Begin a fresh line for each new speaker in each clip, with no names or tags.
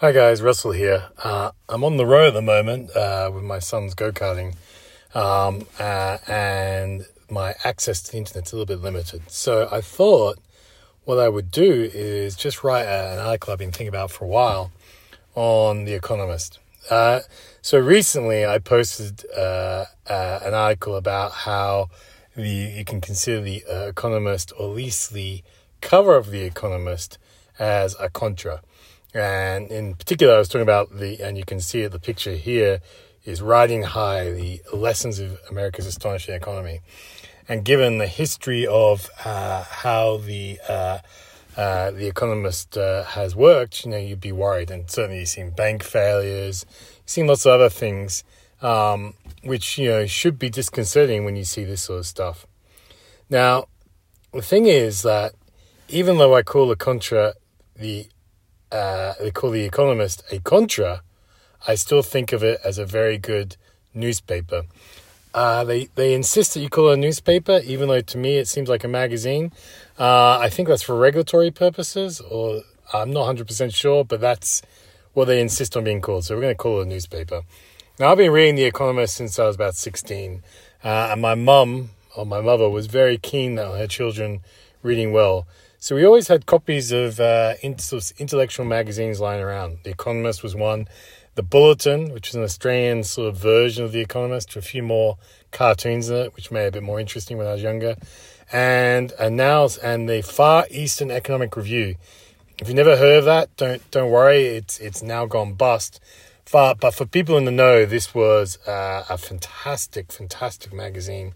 Hi guys, Russell here. Uh, I'm on the road at the moment uh, with my son's go karting, um, uh, and my access to the internet's a little bit limited. So I thought what I would do is just write an article I've been thinking about for a while on The Economist. Uh, so recently I posted uh, uh, an article about how the you can consider The Economist, or at least the cover of The Economist, as a contra. And in particular, I was talking about the, and you can see it, the picture here is riding high, the lessons of America's astonishing economy. And given the history of uh, how the uh, uh, the economist uh, has worked, you know, you'd be worried. And certainly, you've seen bank failures, you've seen lots of other things, um, which you know should be disconcerting when you see this sort of stuff. Now, the thing is that even though I call the contra the uh, they call The Economist a contra, I still think of it as a very good newspaper. Uh, they they insist that you call it a newspaper, even though to me it seems like a magazine. Uh, I think that's for regulatory purposes, or I'm not 100% sure, but that's what they insist on being called. So we're going to call it a newspaper. Now, I've been reading The Economist since I was about 16, uh, and my mum, or my mother, was very keen on her children reading well. So we always had copies of uh, intellectual magazines lying around. The Economist was one. The Bulletin, which is an Australian sort of version of The Economist, with a few more cartoons in it, which made it a bit more interesting when I was younger. And and and the Far Eastern Economic Review. If you've never heard of that, don't don't worry. It's it's now gone bust. But, but for people in the know, this was uh, a fantastic, fantastic magazine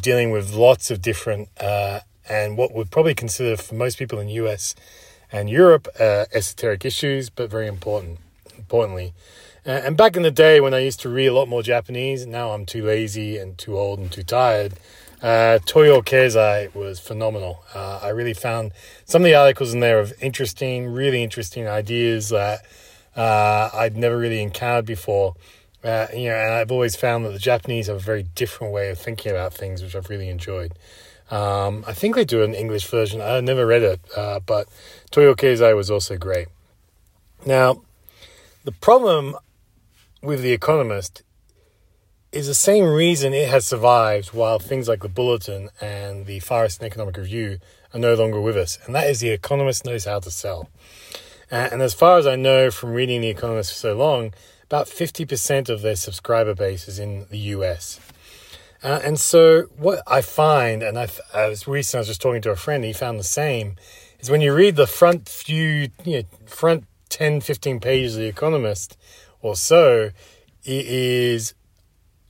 dealing with lots of different uh, and what would probably consider for most people in the US and Europe uh, esoteric issues, but very important. Importantly, uh, and back in the day when I used to read a lot more Japanese, now I'm too lazy and too old and too tired. Uh, Toyo Keizai was phenomenal. Uh, I really found some of the articles in there of interesting, really interesting ideas that uh, I'd never really encountered before. Uh, you know, and I've always found that the Japanese have a very different way of thinking about things, which I've really enjoyed. Um, I think they do an English version. I never read it, uh, but Toyo Keizai was also great. Now, the problem with The Economist is the same reason it has survived while things like the Bulletin and the Far Eastern Economic Review are no longer with us, and that is The Economist knows how to sell. Uh, and as far as I know from reading The Economist for so long, about 50% of their subscriber base is in the US. Uh, and so what I find, and I, I was recently I was just talking to a friend, he found the same, is when you read the front few, you know, front 10, 15 pages of The Economist or so, it is,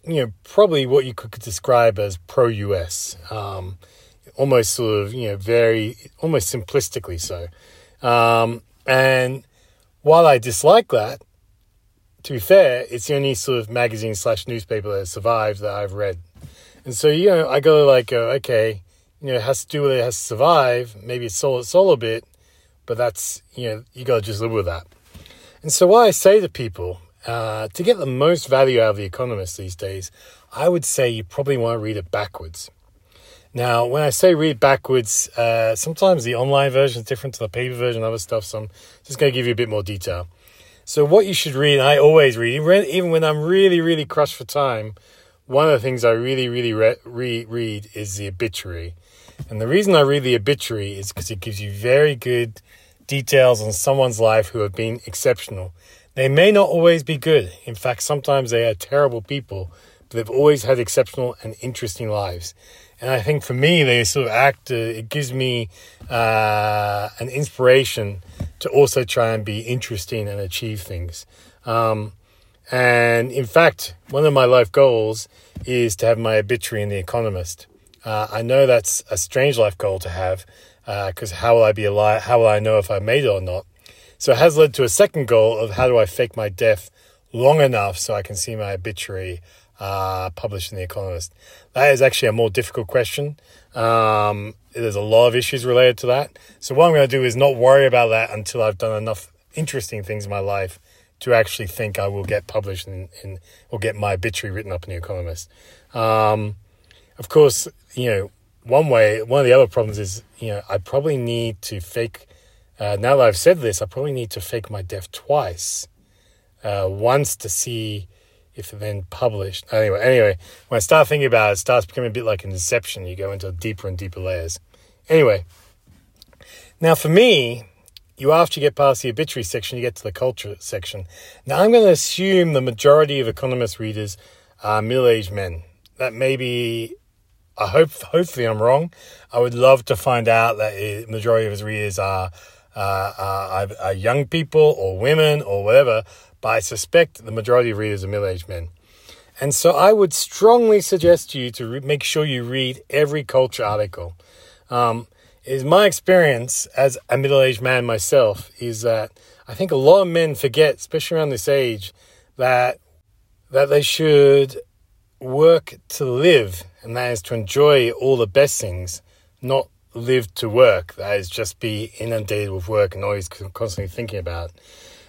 you know, probably what you could describe as pro-US, um, almost sort of, you know, very, almost simplistically so. Um, and while I dislike that, to be fair, it's the only sort of magazine slash newspaper that has survived that I've read. And so, you know, I go like, uh, okay, you know, it has to do with it, it has to survive. Maybe it's sold a bit, but that's, you know, you got to just live with that. And so, what I say to people, uh, to get the most value out of The Economist these days, I would say you probably want to read it backwards. Now, when I say read backwards, uh, sometimes the online version is different to the paper version, other stuff. So I'm just going to give you a bit more detail. So, what you should read, I always read, even when I'm really, really crushed for time, one of the things I really, really re- is the obituary. And the reason I read the obituary is because it gives you very good details on someone's life who have been exceptional. They may not always be good. In fact, sometimes they are terrible people, but they've always had exceptional and interesting lives. And I think for me, they sort of act, uh, it gives me uh, an inspiration to also try and be interesting and achieve things. Um, and in fact, one of my life goals is to have my obituary in The Economist. Uh, I know that's a strange life goal to have because uh, how will I be alive? How will I know if I made it or not? So it has led to a second goal of how do I fake my death long enough so I can see my obituary uh, published in The Economist? That is actually a more difficult question. Um, there's a lot of issues related to that. So what I'm going to do is not worry about that until I've done enough interesting things in my life to actually think I will get published and, and or get my obituary written up in The Economist. Um, of course, you know, one way, one of the other problems is, you know, I probably need to fake uh, now that I've said this, I probably need to fake my death twice. Uh, once to see if it then published. Anyway, anyway, when I start thinking about it, it starts becoming a bit like an inception. You go into deeper and deeper layers. Anyway, now for me, you after you get past the obituary section, you get to the culture section. Now I'm going to assume the majority of economist readers are middle-aged men. That maybe I hope hopefully I'm wrong. I would love to find out that the majority of his readers are, uh, are, are young people or women or whatever. But I suspect the majority of readers are middle-aged men. And so I would strongly suggest to you to re- make sure you read every culture article. Um, is my experience as a middle-aged man myself is that I think a lot of men forget, especially around this age, that that they should work to live, and that is to enjoy all the best things, not live to work. That is just be inundated with work and always constantly thinking about.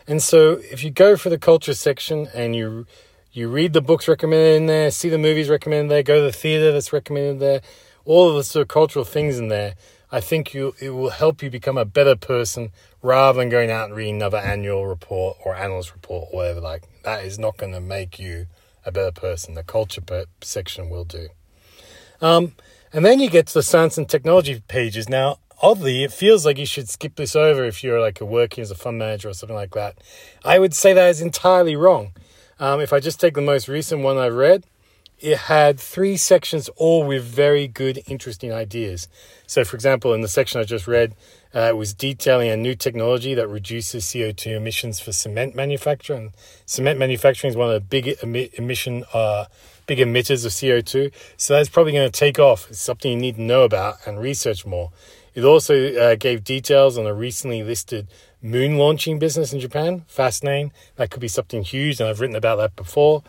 And so, if you go for the culture section and you you read the books recommended in there, see the movies recommended there, go to the theater that's recommended there, all of the sort of cultural things in there, I think you it will help you become a better person rather than going out and reading another annual report or analyst report or whatever. Like that is not going to make you a better person. The culture section will do. Um, and then you get to the science and technology pages. Now, oddly, it feels like you should skip this over if you're like working as a fund manager or something like that. I would say that is entirely wrong. Um, if I just take the most recent one I've read, it had three sections, all with very good, interesting ideas. So, for example, in the section I just read, uh, it was detailing a new technology that reduces CO2 emissions for cement manufacturing. cement manufacturing is one of the big emi- emission, uh, big emitters of CO2. So that's probably going to take off. It's something you need to know about and research more. It also uh, gave details on a recently listed moon launching business in Japan. Fascinating. That could be something huge, and I've written about that before.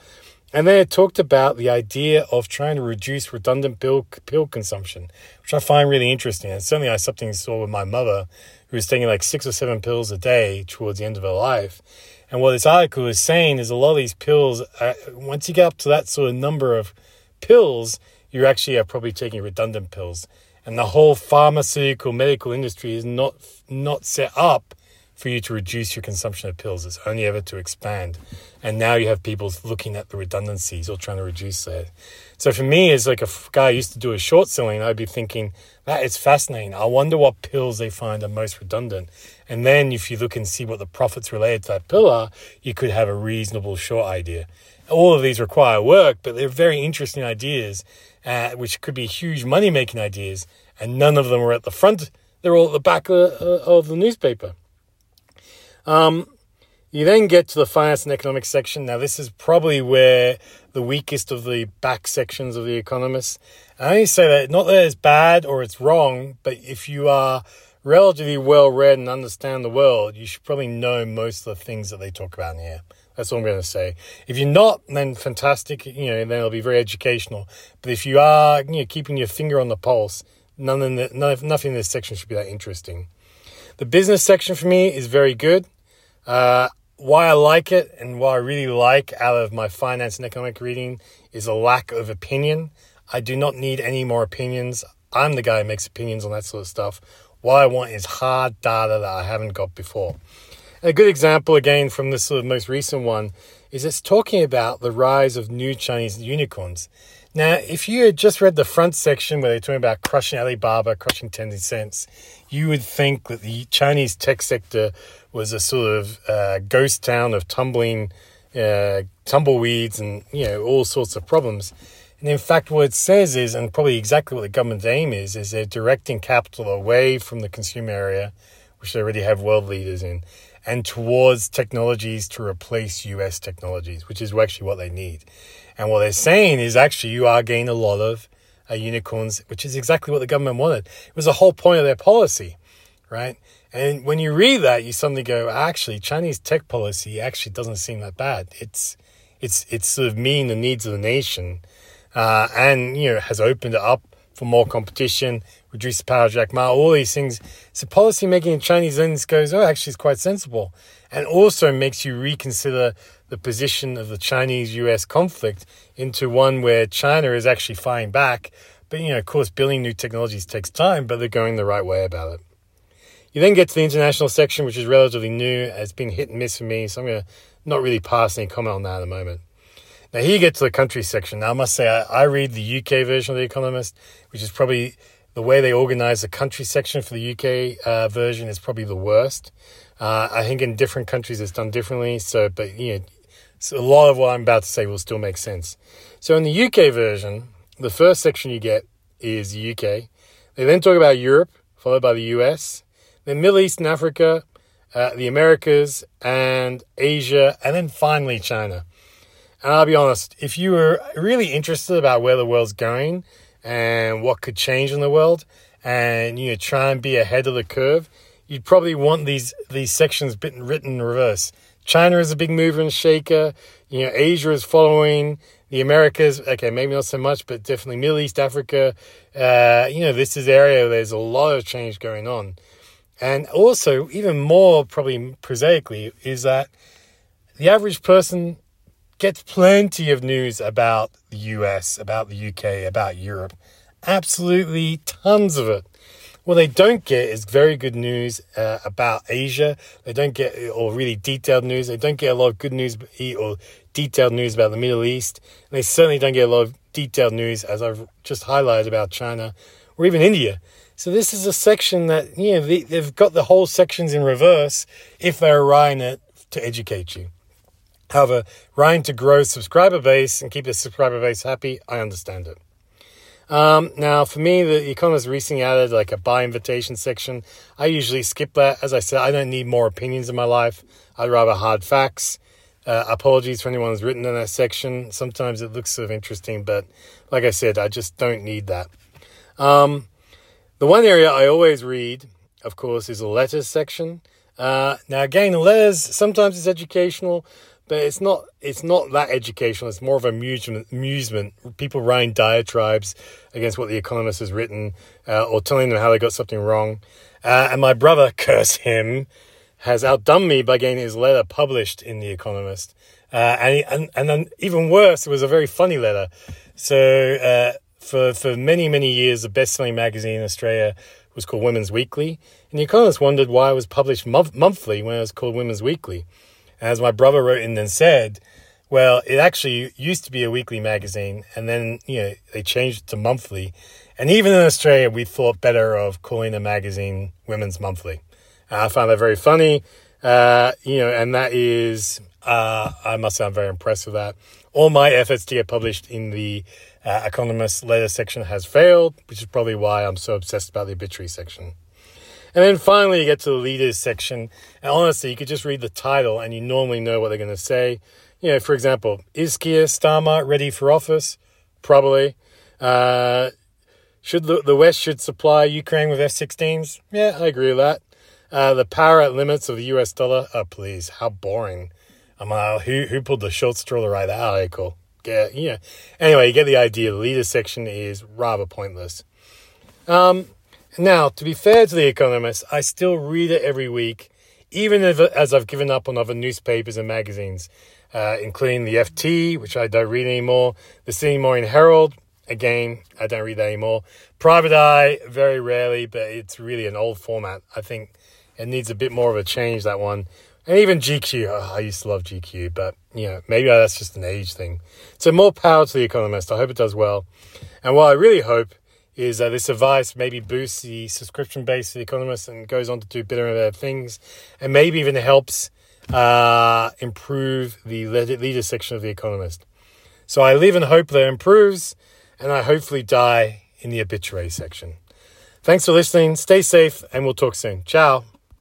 And then it talked about the idea of trying to reduce redundant pill, pill consumption, which I find really interesting. And certainly I something saw with my mother, who was taking like six or seven pills a day towards the end of her life. And what this article is saying is a lot of these pills, uh, once you get up to that sort of number of pills, you actually are probably taking redundant pills. And the whole pharmaceutical medical industry is not not set up for you to reduce your consumption of pills. It's only ever to expand. And now you have people looking at the redundancies or trying to reduce that. So for me, as like a guy used to do a short selling, I'd be thinking, that is fascinating. I wonder what pills they find are most redundant. And then if you look and see what the profits related to that pill are, you could have a reasonable short idea. All of these require work, but they're very interesting ideas, uh, which could be huge money making ideas. And none of them are at the front. They're all at the back of, uh, of the newspaper. Um, you then get to the finance and economics section. Now, this is probably where the weakest of the back sections of the economists. I only say that not that it's bad or it's wrong, but if you are relatively well read and understand the world, you should probably know most of the things that they talk about in here. That's all I'm going to say. If you're not, then fantastic. You know, then it'll be very educational. But if you are, you know, keeping your finger on the pulse, none in the, nothing in this section should be that interesting. The business section for me is very good. Uh, why I like it and what I really like out of my finance and economic reading is a lack of opinion. I do not need any more opinions. I'm the guy who makes opinions on that sort of stuff. What I want is hard data that I haven't got before. a good example, again, from this sort of most recent one, is it's talking about the rise of new Chinese unicorns. Now, if you had just read the front section where they're talking about crushing Alibaba, crushing Tencent, you would think that the Chinese tech sector was a sort of uh, ghost town of tumbling uh, tumbleweeds and you know all sorts of problems. And in fact, what it says is, and probably exactly what the government's aim is, is they're directing capital away from the consumer area, which they already have world leaders in, and towards technologies to replace US technologies, which is actually what they need. And what they're saying is actually you are getting a lot of uh, unicorns, which is exactly what the government wanted. It was the whole point of their policy, right? And when you read that, you suddenly go, actually, Chinese tech policy actually doesn't seem that bad. It's it's it's sort of meeting the needs of the nation, uh, and you know has opened it up for more competition, reduce the power of Jack Ma, all these things. So policy making in Chinese lens goes, oh, actually, it's quite sensible, and also makes you reconsider the position of the Chinese-U.S. conflict into one where China is actually fighting back. But you know, of course, building new technologies takes time, but they're going the right way about it. You then get to the international section, which is relatively new. It's been hit and miss for me, so I'm going to not really pass any comment on that at the moment. Now, here you get to the country section. Now, I must say, I, I read the UK version of The Economist, which is probably the way they organize the country section for the UK uh, version is probably the worst. Uh, I think in different countries it's done differently. So, but you know, so a lot of what I'm about to say will still make sense. So, in the UK version, the first section you get is UK. They then talk about Europe, followed by the US, then Middle East and Africa, uh, the Americas, and Asia, and then finally China. And I'll be honest, if you were really interested about where the world's going and what could change in the world, and you know try and be ahead of the curve, you'd probably want these these sections written in reverse. China is a big mover and shaker. You know, Asia is following. The Americas, okay, maybe not so much, but definitely Middle East, Africa. Uh, you know, this is area where there's a lot of change going on. And also, even more probably prosaically, is that the average person gets plenty of news about the US, about the UK, about Europe. Absolutely tons of it. What they don't get is very good news uh, about Asia. They don't get, or really detailed news. They don't get a lot of good news or detailed news about the Middle East. And they certainly don't get a lot of detailed news, as I've just highlighted, about China or even India. So this is a section that, you know, they, have got the whole sections in reverse if they're writing it to educate you. However, writing to grow subscriber base and keep the subscriber base happy, I understand it. Um, now, for me, the Economist recently added like a By Invitation section. I usually skip that. As I said, I don't need more opinions in my life. I'd rather hard facts. Uh, apologies for anyone who's written in that section. Sometimes it looks sort of interesting, but like I said, I just don't need that. Um, the one area I always read, of course, is the letters section. Uh, now, again, letters sometimes it's educational, but it's not. It's not that educational. It's more of amusement. Amusement. People writing diatribes against what the Economist has written, uh, or telling them how they got something wrong. Uh, and my brother, curse him, has outdone me by getting his letter published in the Economist. Uh, and, and and then even worse, it was a very funny letter. So uh, for, for many, many years, the best selling magazine in Australia was called Women's Weekly. And the Economist wondered why it was published month- monthly when it was called Women's Weekly. As my brother wrote in and said, well, it actually used to be a weekly magazine, and then you know they changed it to monthly. And even in Australia, we thought better of calling the magazine Women's Monthly. Uh, I found that very funny, uh, you know, and that is, uh, I must say, I'm very impressed with that. All my efforts to get published in the uh, Economist letter section has failed, which is probably why I'm so obsessed about the obituary section. And then finally, you get to the leaders section. And honestly, you could just read the title and you normally know what they're going to say. You know, for example, is Keir Starmer ready for office? Probably. Uh, should the, the West should supply Ukraine with F-16s? Yeah, I agree with that. Uh, the power at limits of the US dollar? Oh, please, how boring. I'm uh, who, who pulled the short straw to write that article? get, yeah. Anyway, you get the idea. The leader section is rather pointless. Um, now, to be fair to The Economist, I still read it every week, even if, as I've given up on other newspapers and magazines, uh, including the FT, which I don't read anymore, the Sydney Morning Herald, again, I don't read that anymore. Private Eye, very rarely, but it's really an old format. I think it needs a bit more of a change, that one. And even GQ, oh, I used to love GQ, but you know, maybe that's just an age thing. So more power to the Economist. I hope it does well. And what I really hope is that this advice maybe boosts the subscription base for the Economist and goes on to do better and better things, and maybe even helps uh, improve the leader section of the Economist. So I live in hope that it improves, and I hopefully die in the obituary section. Thanks for listening. Stay safe, and we'll talk soon. Ciao.